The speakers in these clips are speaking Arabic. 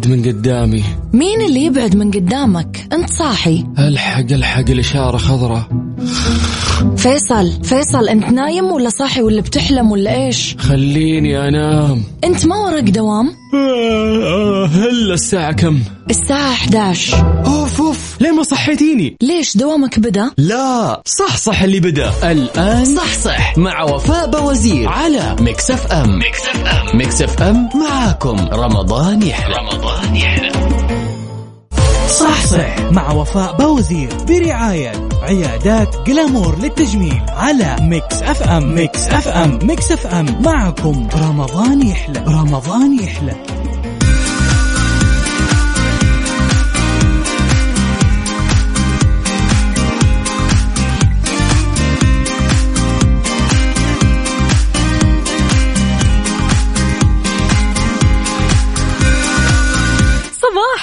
ابعد من قدامي. مين اللي يبعد من قدامك؟ انت صاحي. الحق الحق الإشارة خضراء. فيصل فيصل أنت نايم ولا صاحي ولا بتحلم ولا إيش؟ خليني أنام. أنت ما وراك دوام؟ هلا الساعة كم؟ الساعة 11 أوف أوف. ليه ما صحيتيني؟ ليش دوامك بدأ؟ لا. صح صح اللي بدأ. الآن صح صح. مع وفاء بوزير على Mix FM Mix FM Mix FM معاكم. رمضان يحلى. رمضان يحلى. صح صح مع وفاء بوزير برعاية عيادات Glamour للتجميل على Mix FM. Mix FM. Mix FM. معكم. رمضان يحلى. رمضان يحلى.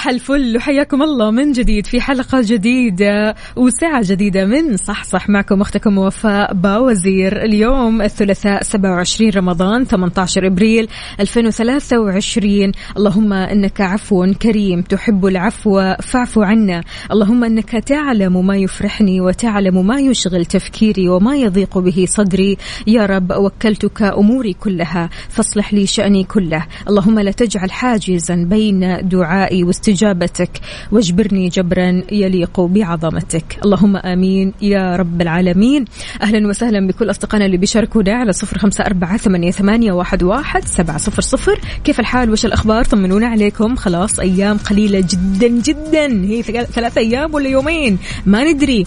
صباح الفل وحياكم الله من جديد في حلقة جديدة وساعة جديدة من صح صح معكم أختكم وفاء باوزير. اليوم الثلاثاء 27 رمضان 18 إبريل 2023 اللهم إنك عفو كريم تحب العفو فاعف عنا. اللهم إنك تعلم ما يفرحني وتعلم ما يشغل تفكيري وما يضيق به صدري. يا رب وكلتك أموري كلها فاصلح لي شأني كله. اللهم لا تجعل حاجزا بين دعائي واستجابتك واجبرني جبرا يليق بعظمتك. اللهم آمين يا رب العالمين. أهلا وسهلا بكل أصدقائنا اللي بيشاركونا على صفر خمسة أربعة ثمانية, ثمانية واحد, واحد سبعة صفر صفر. كيف الحال؟ وش الأخبار؟ طمنونا عليكم. خلاص أيام قليلة جدا جدا. هي ثلاث أيام ولا يومين؟ ما ندري.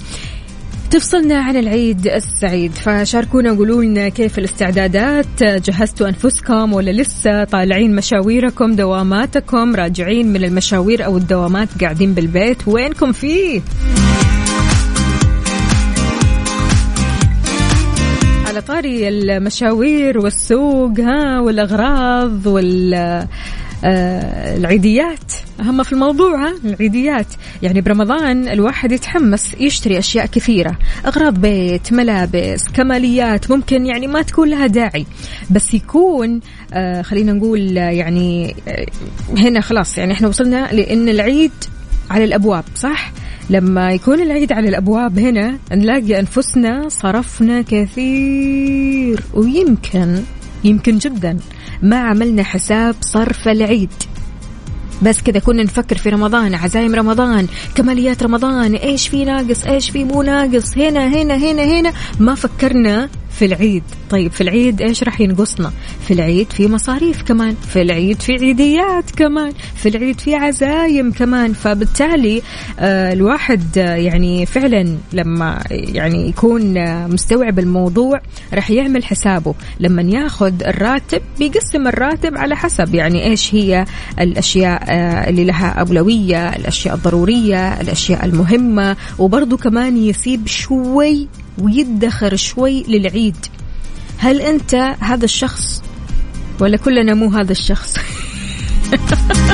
تفصلنا عن العيد السعيد. فشاركونا وقولوا لنا كيف الاستعدادات. جهزتوا أنفسكم ولا لسه؟ طالعين مشاويركم دواماتكم راجعين من المشاوير أو الدوامات قاعدين بالبيت. وينكم فيه؟ على طاري المشاوير والسوق ها والأغراض وال العيديات. أهم في الموضوع ها العيديات. يعني برمضان الواحد يتحمس يشتري أشياء كثيرة. أغراض بيت ملابس كماليات ممكن يعني ما تكون لها داعي. بس يكون آه خلينا نقول يعني آه هنا خلاص يعني إحنا وصلنا لأن العيد على الأبواب صح؟ لما يكون العيد على الأبواب هنا نلاقي أنفسنا صرفنا كثير. ويمكن يمكن جدا. ما عملنا حساب صرف العيد. بس كذا كنا نفكر في رمضان عزايم رمضان كماليات رمضان إيش في ناقص إيش في مو ناقص هنا هنا هنا هنا. ما فكرنا في العيد. طيب في العيد إيش راح ينقصنا؟ في العيد في مصاريف كمان في العيد في عيديات كمان في العيد في عزايم كمان. فبالتالي آه الواحد آه يعني فعلا لما يعني يكون آه مستوعب الموضوع راح يعمل حسابه. لما ياخذ الراتب بيقسم الراتب على حسب يعني إيش هي الأشياء اللي لها أولوية الأشياء الضرورية الأشياء المهمة. وبرضه كمان يسيب شوي ويدخر شوي للعيد. هل أنت هذا الشخص ولا كلنا مو هذا الشخص؟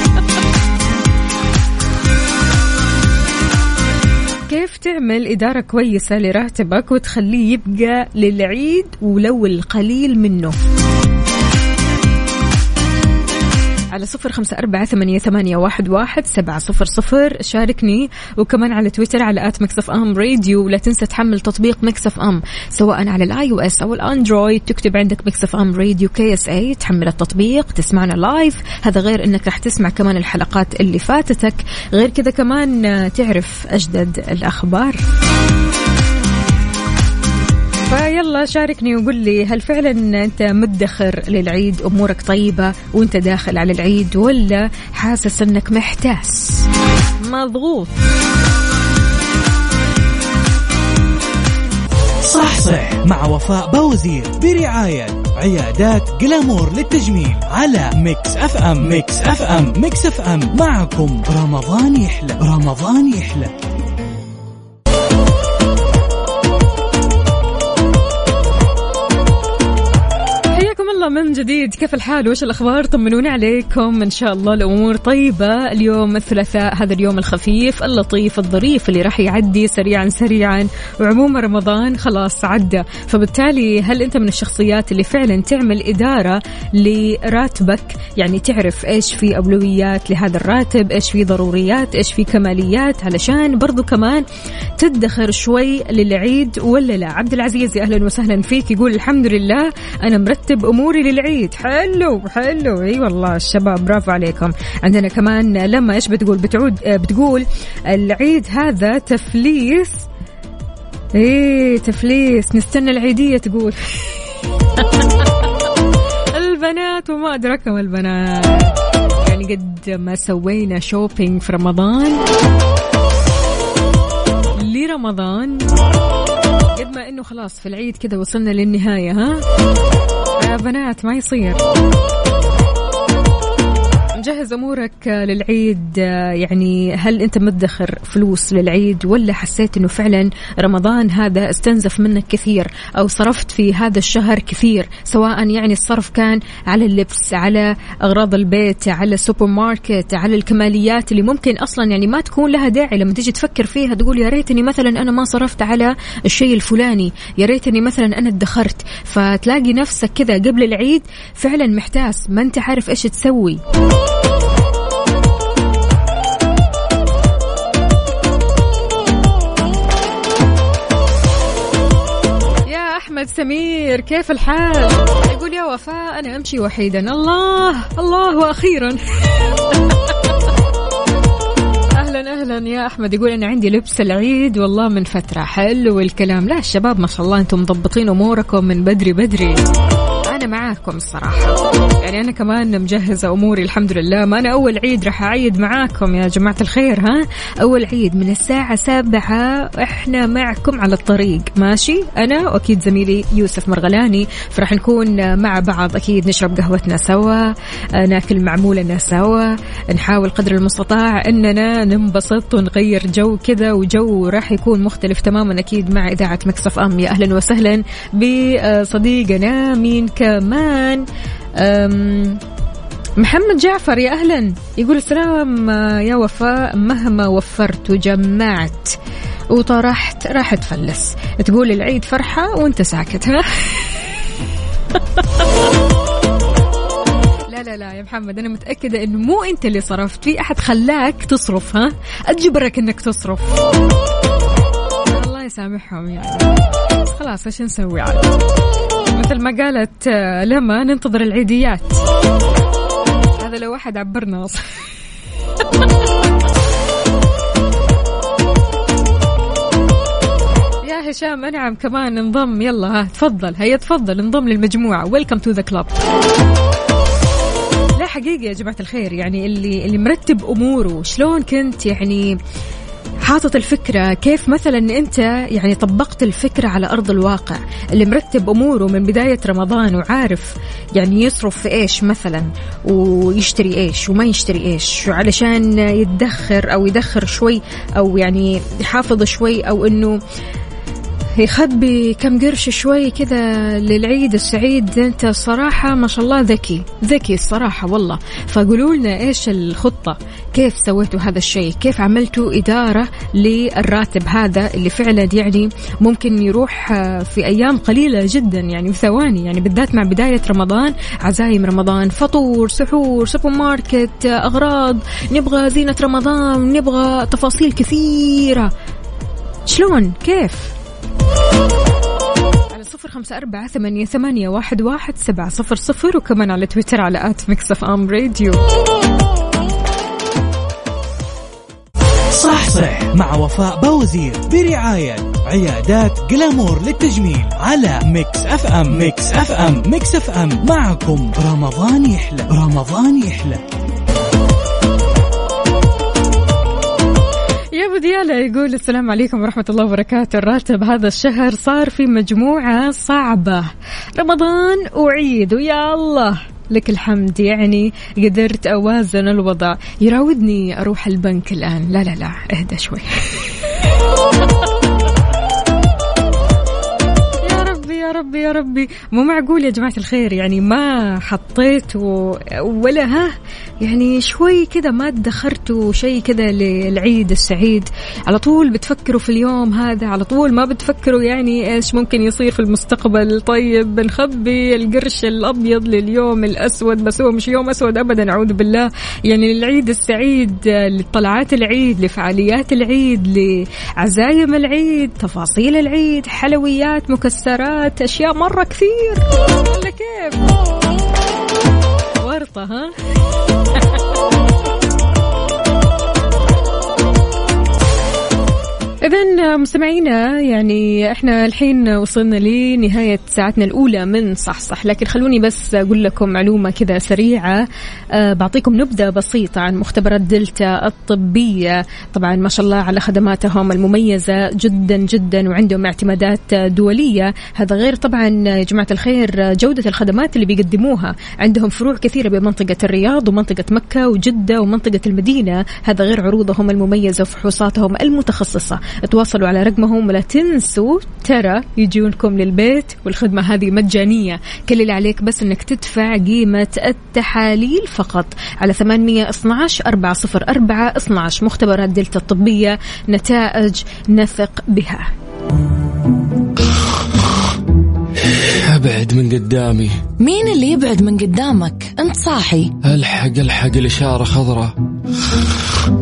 كيف تعمل إدارة كويسة لراتبك وتخليه يبقى للعيد ولو القليل منه؟ على صفر خمسة أربعة ثمانية, ثمانية واحد, واحد سبعة صفر صفر. شاركني وكمان على تويتر على at Mix FM Radio. ولا تنسى تحمل تطبيق Mix FM سواء على ال iOS أو ال Android تكتب عندك Mix FM Radio KSA تحمل التطبيق تسمعنا live هذا غير أنك راح تسمع كمان الحلقات اللي فاتتك. غير كذا كمان تعرف أجدد الأخبار. فيلا شاركني وقول لي هل فعلا أنت مدخر للعيد؟ أمورك طيبة وأنت داخل على العيد ولا حاسس أنك محتاس؟ مضغوط. صح صح مع وفاء بوزير برعاية عيادات Glamour للتجميل على Mix FM. Mix FM. Mix FM. معكم رمضان يحلى. رمضان يحلى. الله من جديد؟ كيف الحال؟ وش الأخبار؟ طمنوني عليكم. إن شاء الله الأمور طيبة. اليوم الثلاثاء هذا اليوم الخفيف اللطيف الظريف اللي راح يعدي سريعا سريعا. وعموما رمضان خلاص عدى. فبالتالي هل أنت من الشخصيات اللي فعلا تعمل إدارة لراتبك؟ يعني تعرف إيش في أولويات لهذا الراتب إيش في ضروريات إيش في كماليات؟ علشان برضو كمان تدخر شوي للعيد ولا لا. عبد العزيز أهلا وسهلا فيك. يقول الحمد لله أنا مرتب أموري للعيد. حلو حلو. أي والله الشباب برافو عليكم. عندنا كمان لما إيش بتقول؟ بتعود بتقول العيد هذا تفليس. إيه تفليس. نستنى العيدية تقول. البنات وما أدركهم البنات. يعني قد ما سوينا شوبينج في رمضان. لرمضان. قد ما إنه خلاص في العيد كذا وصلنا للنهاية ها؟ يا بنات ما يصير. مجهز أمورك للعيد يعني هل أنت مدخر فلوس للعيد ولا حسيت إنه فعلا رمضان هذا استنزف منك كثير أو صرفت في هذا الشهر كثير؟ سواء يعني الصرف كان على اللبس على أغراض البيت على السوبر ماركت على الكماليات اللي ممكن أصلا يعني ما تكون لها داعي. لما تيجي تفكر فيها تقول يا ريتني مثلا أنا ما صرفت على الشيء الفلاني يا ريتني مثلا أنا ادخرت. فتلاقي نفسك كذا قبل العيد فعلا محتاس ما أنت عارف إيش تسوي. احمد سمير كيف الحال؟ يقول يا وفاء أنا أمشي وحيدا. الله الله وأخيرا. أهلا أهلا يا أحمد. يقول أنا عندي لبس العيد والله من فترة حلو الكلام لا الشباب ما شاء الله أنتم مضبطين أموركم من بدري بدري. معاكم الصراحة. يعني أنا كمان مجهزة أموري الحمد لله. ما أنا أول عيد راح أعيد معاكم يا جماعة الخير ها؟ أول عيد من الساعة سبعة إحنا معكم على الطريق. ماشي؟ أنا وأكيد زميلي يوسف مرغلاني. فراح نكون مع بعض أكيد نشرب قهوتنا سوا ناكل معمولنا سوا نحاول قدر المستطاع أننا ننبسط ونغير جو كذا وجو راح يكون مختلف تماما أكيد مع إذاعة مكسف أم. يا أهلا وسهلا بصديقنا مين كان كمان محمد جعفر يا أهلا. يقول السلام يا وفاء. مهما وفرت وجمعت وطرحت راح تفلس تقول العيد فرحة وأنت ساكت. ها لا لا لا يا محمد أنا متأكدة إنه مو أنت اللي صرفت. في أحد خلاك تصرف ها؟ أجبرك إنك تصرف. الله يسامحهم يعني. خلاص إيش نسوي عاد؟ مثل ما قالت آه، لما ننتظر العيديات. هذا لو واحد عبرنا يا هشام أنعم كمان انضم. يلا ها تفضل. هيا تفضل انضم للمجموعة. welcome to the club لا حقيقه يا جماعة الخير يعني اللي اللي مرتب أموره شلون كنت؟ يعني حاطط الفكرة كيف مثلا أنت يعني طبقت الفكرة على أرض الواقع اللي مرتب أموره من بداية رمضان وعارف يعني يصرف في إيش مثلا ويشتري إيش وما يشتري إيش علشان يتدخر أو يدخر شوي أو يعني يحافظ شوي أو أنه يخبي كم قرش شوي كذا للعيد السعيد. انت صراحة ما شاء الله ذكي ذكي الصراحة والله. فقولوا لنا إيش الخطة؟ كيف سويتوا هذا الشيء؟ كيف عملتوا إدارة للراتب هذا اللي فعلا يعني ممكن يروح في أيام قليلة جدا يعني وثواني يعني بالذات مع بداية رمضان عزايم رمضان فطور سحور سوبر ماركت أغراض نبغى زينة رمضان نبغى تفاصيل كثيرة. شلون؟ كيف؟ على صفر خمسة أربعة ثمانية, ثمانية واحد, واحد سبعة صفر صفر وكمان على تويتر على at Mix FM Radio. صح صح مع وفاء بوزير برعاية عيادات Glamour للتجميل على Mix FM. Mix FM. Mix FM. معكم رمضان يحلى. رمضان يحلى. ابو ديالا يقول السلام عليكم ورحمة الله وبركاته. الراتب هذا الشهر صار في مجموعة صعبة. رمضان وعيد ويا الله. لك الحمد يعني قدرت أوازن الوضع. يراودني أروح البنك الآن. لا لا لا اهدى شوي. ربي يا ربي. مو معقول يا جماعة الخير يعني ما حطيتوا ولا ها يعني شوي كذا ما ادخرتوا شيء كذا للعيد السعيد. على طول بتفكروا في اليوم هذا على طول ما بتفكروا يعني إيش ممكن يصير في المستقبل. طيب بنخبي القرش الأبيض لليوم الأسود بس هو مش يوم أسود ابدا أعوذ بالله. يعني للعيد السعيد لطلعات العيد لفعاليات العيد لعزايم العيد تفاصيل العيد حلويات مكسرات أشياء مرة كثير. ولا كيف؟ ورطة ها؟ إذا مستمعينا يعني إحنا الحين وصلنا لنهاية ساعتنا الأولى من صح صح لكن خلوني بس أقول لكم معلومة كذا سريعة. أه بعطيكم نبذة بسيطة عن مختبرات دلتا الطبية. طبعا ما شاء الله على خدماتهم المميزة جدا جدا وعندهم اعتمادات دولية. هذا غير طبعا يا جماعة الخير جودة الخدمات اللي بيقدموها. عندهم فروع كثيرة بمنطقة الرياض ومنطقة مكة وجدة ومنطقة المدينة. هذا غير عروضهم المميزة وفحوصاتهم المتخصصة. تواصلوا على رقمهم ولا تنسوا ترى يجونكم للبيت والخدمة هذه مجانية. كل اللي عليك بس إنك تدفع قيمة التحاليل فقط على 812 404 12 مختبرات دلتا الطبية نتائج نثق بها. أبعد من قدامي. مين اللي يبعد من قدامك؟ انت صاحي. ألحق ألحق الإشارة خضراء.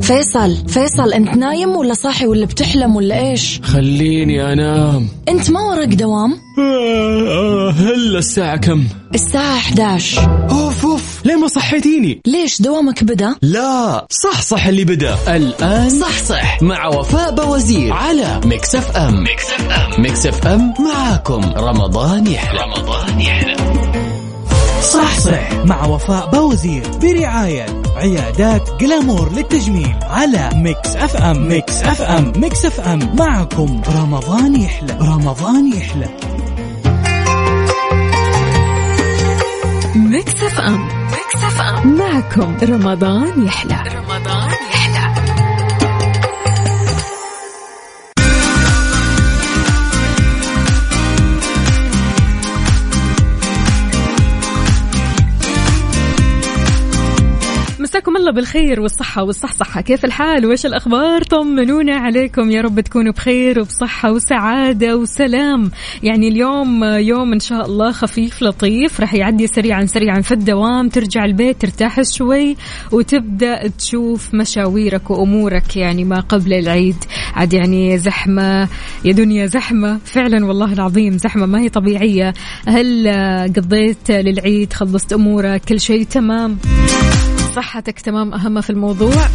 فيصل فيصل انت نايم ولا صاحي ولا بتحلم ولا إيش؟ خليني انام. انت ما وراك دوام؟ آه، آه، هلا الساعة كم؟ الساعة 11 أوف أوف. ليه ما صحيتيني؟ ليش دوامك بدأ؟ لا. صح صح اللي بدأ. الآن صح صح. مع وفاء بوزير على Mix FM. Mix FM. Mix FM معاكم. رمضان يحلى. رمضان يحلى. صح صح مع وفاء بوزير برعاية عيادات Glamour للتجميل على Mix FM. Mix FM. Mix FM. معكم رمضان يحلى. رمضان يحلى. Mix FM. Mix FM. معكم رمضان يحلى. رمضان الله بالخير والصحة والصحصحة. كيف الحال؟ وإيش الأخبار؟ طمنونا عليكم. يا رب تكونوا بخير وبصحة وسعادة وسلام. يعني اليوم يوم إن شاء الله خفيف لطيف. راح يعدي سريعا سريعا في الدوام. ترجع البيت ترتاح شوي وتبدأ تشوف مشاويرك وأمورك يعني ما قبل العيد. عاد يعني زحمة يا دنيا زحمة. فعلا والله العظيم زحمة ما هي طبيعية. هل قضيت للعيد خلصت أمورك كل شيء تمام؟ صحتك تمام أهم في الموضوع.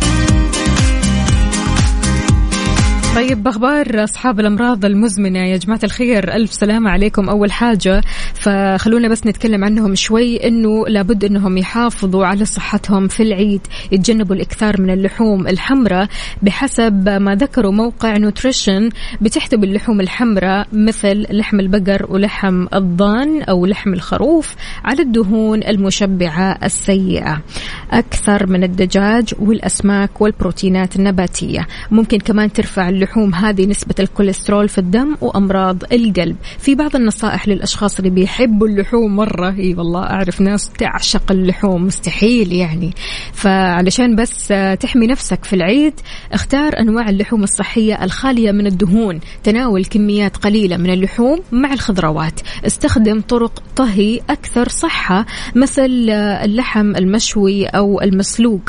طيب بأخبار أصحاب الأمراض المزمنة يا جماعة الخير ألف سلامة عليكم. أول حاجة فخلونا بس نتكلم عنهم شوي إنه لابد إنهم يحافظوا على صحتهم في العيد يتجنبوا الإكثار من اللحوم الحمراء بحسب ما ذكروا موقع Nutrition بتحتوي اللحوم الحمراء مثل لحم البقر ولحم الضان أو لحم الخروف على الدهون المشبعة السيئة. أكثر من الدجاج والأسماك والبروتينات النباتية. ممكن كمان ترفع اللحوم هذه نسبة الكوليسترول في الدم وأمراض القلب. في بعض النصائح للأشخاص اللي بيحبوا اللحوم مرة إي والله أعرف ناس تعشق اللحوم مستحيل يعني. فعلشان بس تحمي نفسك في العيد اختار أنواع اللحوم الصحية الخالية من الدهون. تناول كميات قليلة من اللحوم مع الخضروات. استخدم طرق طهي أكثر صحة مثل اللحم المشوي أو المسلوق.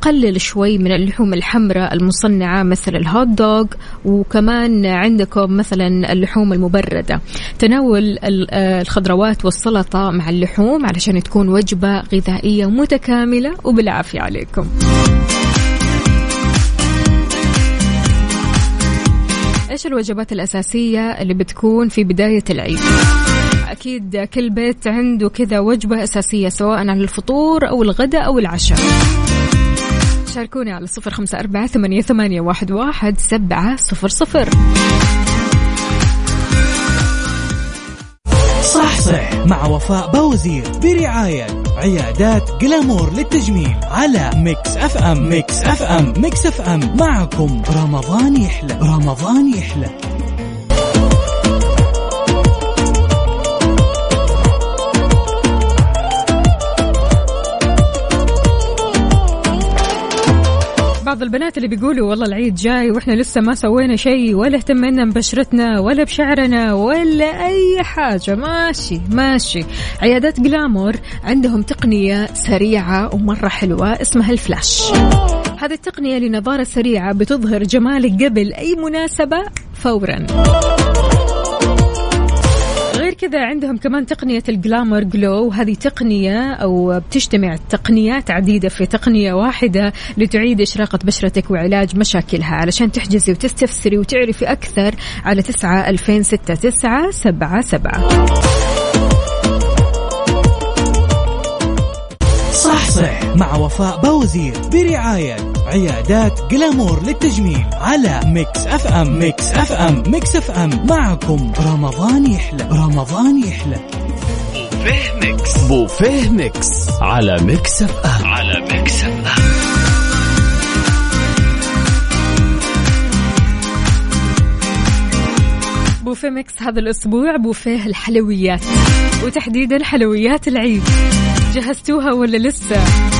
قلل شوي من اللحوم الحمراء المصنعة مثل الهوت دوغ وكمان عندكم مثلا اللحوم المبردة. تناول الخضروات والسلطة مع اللحوم علشان تكون وجبة غذائية متكاملة وبالعافية عليكم. إيش الوجبات الأساسية اللي بتكون في بداية العيد؟ أكيد كل بيت عنده كذا وجبة أساسية سواء على الفطور أو الغداء أو العشاء. شاركوني على صفر خمسة أربعة ثمانية, ثمانية واحد, واحد سبعة صفر صفر. صح صح مع وفاء بوزير برعاية عيادات Glamour للتجميل على Mix FM. Mix FM. Mix FM. معكم رمضان يحلى. رمضان يحلى. بعض البنات اللي بيقولوا والله العيد جاي وإحنا لسه ما سوينا شيء ولا اهتمينا ببشرتنا ولا بشعرنا ولا أي حاجة. ماشي ماشي. عيادات جلامور عندهم تقنية سريعة ومرة حلوة اسمها الفلاش. هذه التقنية لنظارة سريعة بتظهر جمالك قبل أي مناسبة فورا. كذا عندهم كمان تقنية الجلامر جلو وهذه تقنية أو بتجتمع تقنيات عديدة في تقنية واحدة لتعيد إشراقة بشرتك وعلاج مشاكلها علشان تحجزي وتستفسري وتعرفي أكثر على تسعة ألفين ستة تسعة سبعة سبعة. صح مع وفاء بوزير برعاية عيادات Glamour للتجميل على Mix FM. Mix FM. Mix FM. معكم رمضان يحلى. رمضان يحلى. بوفيه Mix. بوفيه Mix. على Mix FM. على Mix FM. بوفيه ميكس هذا الأسبوع بوفيه الحلويات. وتحديدا حلويات العيد. جهزتوها ولا لسه؟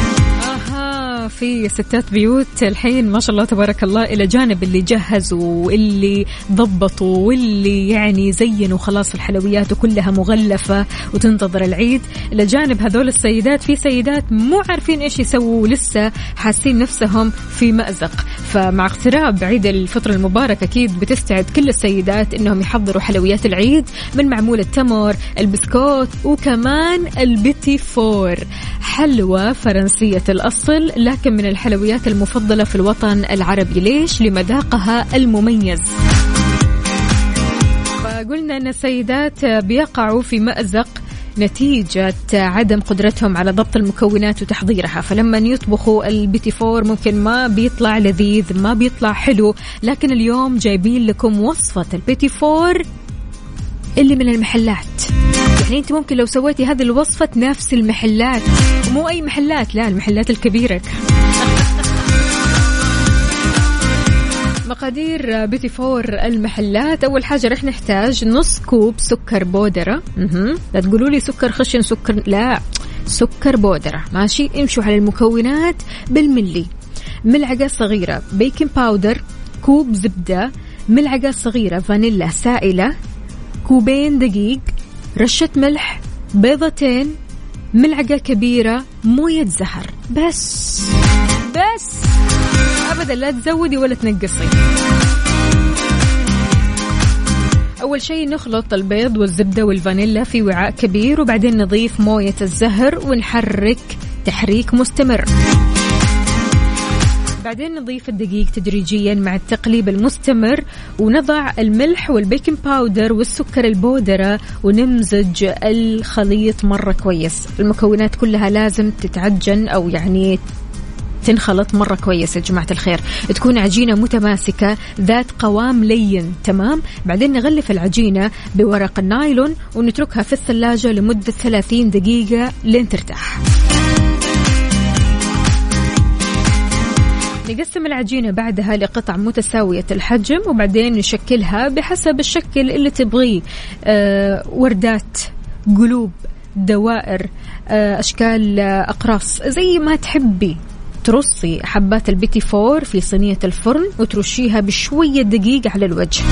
في ستات بيوت الحين ما شاء الله تبارك الله إلى جانب اللي جهزوا واللي ضبطوا واللي يعني زينوا خلاص الحلويات وكلها مغلفة وتنتظر العيد. إلى جانب هذول السيدات في سيدات مو عارفين إيش يسووا لسه حاسين نفسهم في مأزق. فمع اقتراب عيد الفطر المبارك أكيد بتستعد كل السيدات إنهم يحضروا حلويات العيد من معمول التمر البسكوت وكمان البيتي فور. حلوى فرنسية الأصل لكن من الحلويات المفضلة في الوطن العربي. ليش؟ لمذاقها المميز. فقلنا أن السيدات بيقعوا في مأزق نتيجة عدم قدرتهم على ضبط المكونات وتحضيرها. فلما يطبخوا البيتي فور ممكن ما بيطلع لذيذ ما بيطلع حلو لكن اليوم جايبين لكم وصفة البيتي فور اللي من المحلات. يعني انت ممكن لو سويتي هذه الوصفة تنافسي المحلات. ومو أي محلات لا المحلات الكبيرة. مقادير بيتي فور المحلات. أول حاجة رح نحتاج نص كوب سكر بودرة. لا تقولوا لي سكر خشن سكر لا. سكر بودرة. ماشي؟ امشوا على المكونات بالملي. ملعقة صغيرة baking powder كوب زبدة ملعقة صغيرة فانيلا سائلة. كوبين دقيق رشة ملح بيضتين ملعقة كبيرة موية زهر. بس بس. ابدا لا تزودي ولا تنقصي. أول شيء نخلط البيض والزبدة والفانيلا في وعاء كبير وبعدين نضيف موية الزهر ونحرك تحريك مستمر. بعدين نضيف الدقيق تدريجيا مع التقليب المستمر ونضع الملح وال baking powder والسكر البودرة ونمزج الخليط مرة كويس. المكونات كلها لازم تتعجن أو يعني تنخلط مرة كويس يا جماعة الخير. تكون عجينة متماسكة ذات قوام لين تمام؟ بعدين نغلف العجينة بورق النايلون ونتركها في الثلاجة لمدة 30 دقيقة لين ترتاح. نقسم العجينة بعدها لقطع متساوية الحجم وبعدين نشكلها بحسب الشكل اللي تبغيه. آه وردات قلوب دوائر آه أشكال آه أقراص زي ما تحبي. ترصي حبات البيتي فور في صينية الفرن وترشيها بشوية دقيق على الوجه.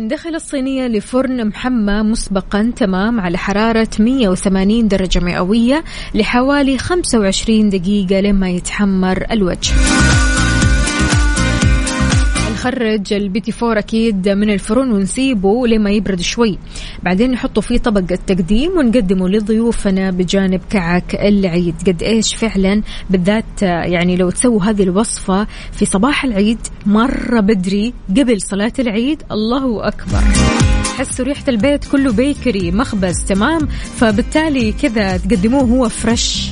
ندخل الصينية لفرن محمى مسبقا تمام على حرارة 180 درجة مئوية لحوالي 25 دقيقة لما يتحمر الوجه. نخرج البيتي فور أكيد من الفرن ونسيبه لما يبرد شوي. بعدين نحطه في طبق التقديم ونقدمه لضيوفنا بجانب كعك العيد. قد إيش فعلا بالذات يعني لو تسووا هذه الوصفة في صباح العيد مرة بدري قبل صلاة العيد. الله أكبر. حسوا ريحة البيت كله بيكري مخبز تمام؟ فبالتالي كذا تقدموه هو فريش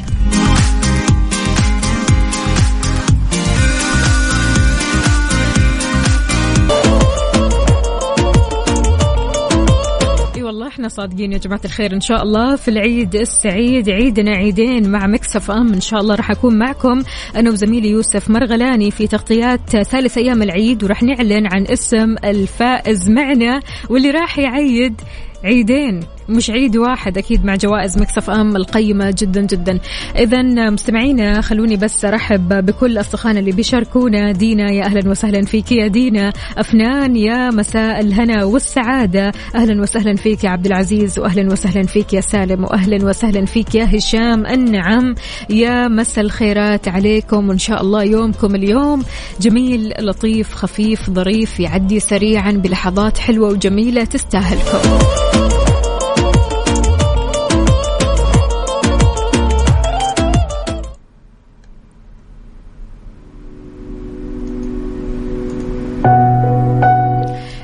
إحنا صادقين يا جماعة الخير. إن شاء الله في العيد السعيد عيدنا عيدين مع مكسف أم. إن شاء الله راح أكون معكم أنا وزميلي يوسف مرغلاني في تغطيات ثالث أيام العيد وراح نعلن عن اسم الفائز معنا واللي راح يعيد عيدين. مش عيد واحد أكيد مع جوائز مكسف أم القيمة جدا جدا. إذا مستمعينا خلوني بس أرحب بكل أصدقائنا اللي بيشاركونا. دينا يا أهلا وسهلا فيك. يا دينا أفنان يا مساء الهنا والسعادة. أهلا وسهلا فيك يا عبد العزيز وأهلا وسهلا فيك يا سالم وأهلا وسهلا فيك يا هشام النعم. يا مساء الخيرات عليكم وإن شاء الله يومكم اليوم جميل لطيف خفيف ظريف يعدي سريعا بلحظات حلوة وجميلة تستاهلكم.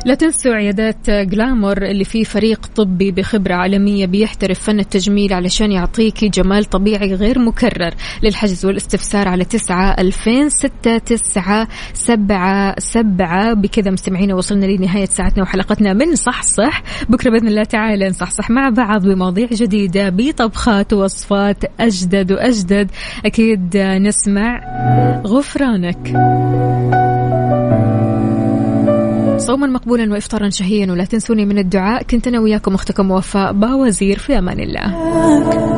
لا تنسوا عيادات جلامور اللي فيه فريق طبي بخبرة عالمية بيحترف فن التجميل علشان يعطيكي جمال طبيعي غير مكرر للحجز والاستفسار على تسعة ألفين ستة تسعة سبعة سبعة. بكذا مستمعينا وصلنا لنهاية ساعتنا وحلقتنا من صح صح بكرة بإذن الله تعالى نصحصح مع بعض بمواضيع جديدة بطبخات ووصفات أجدد وأجدد. أكيد نسمع غفرانك. صوما مقبولا وإفطارا شهيا ولا تنسوني من الدعاء. كنت أنا وياكم أختكم وفاء باوزير في أمان الله.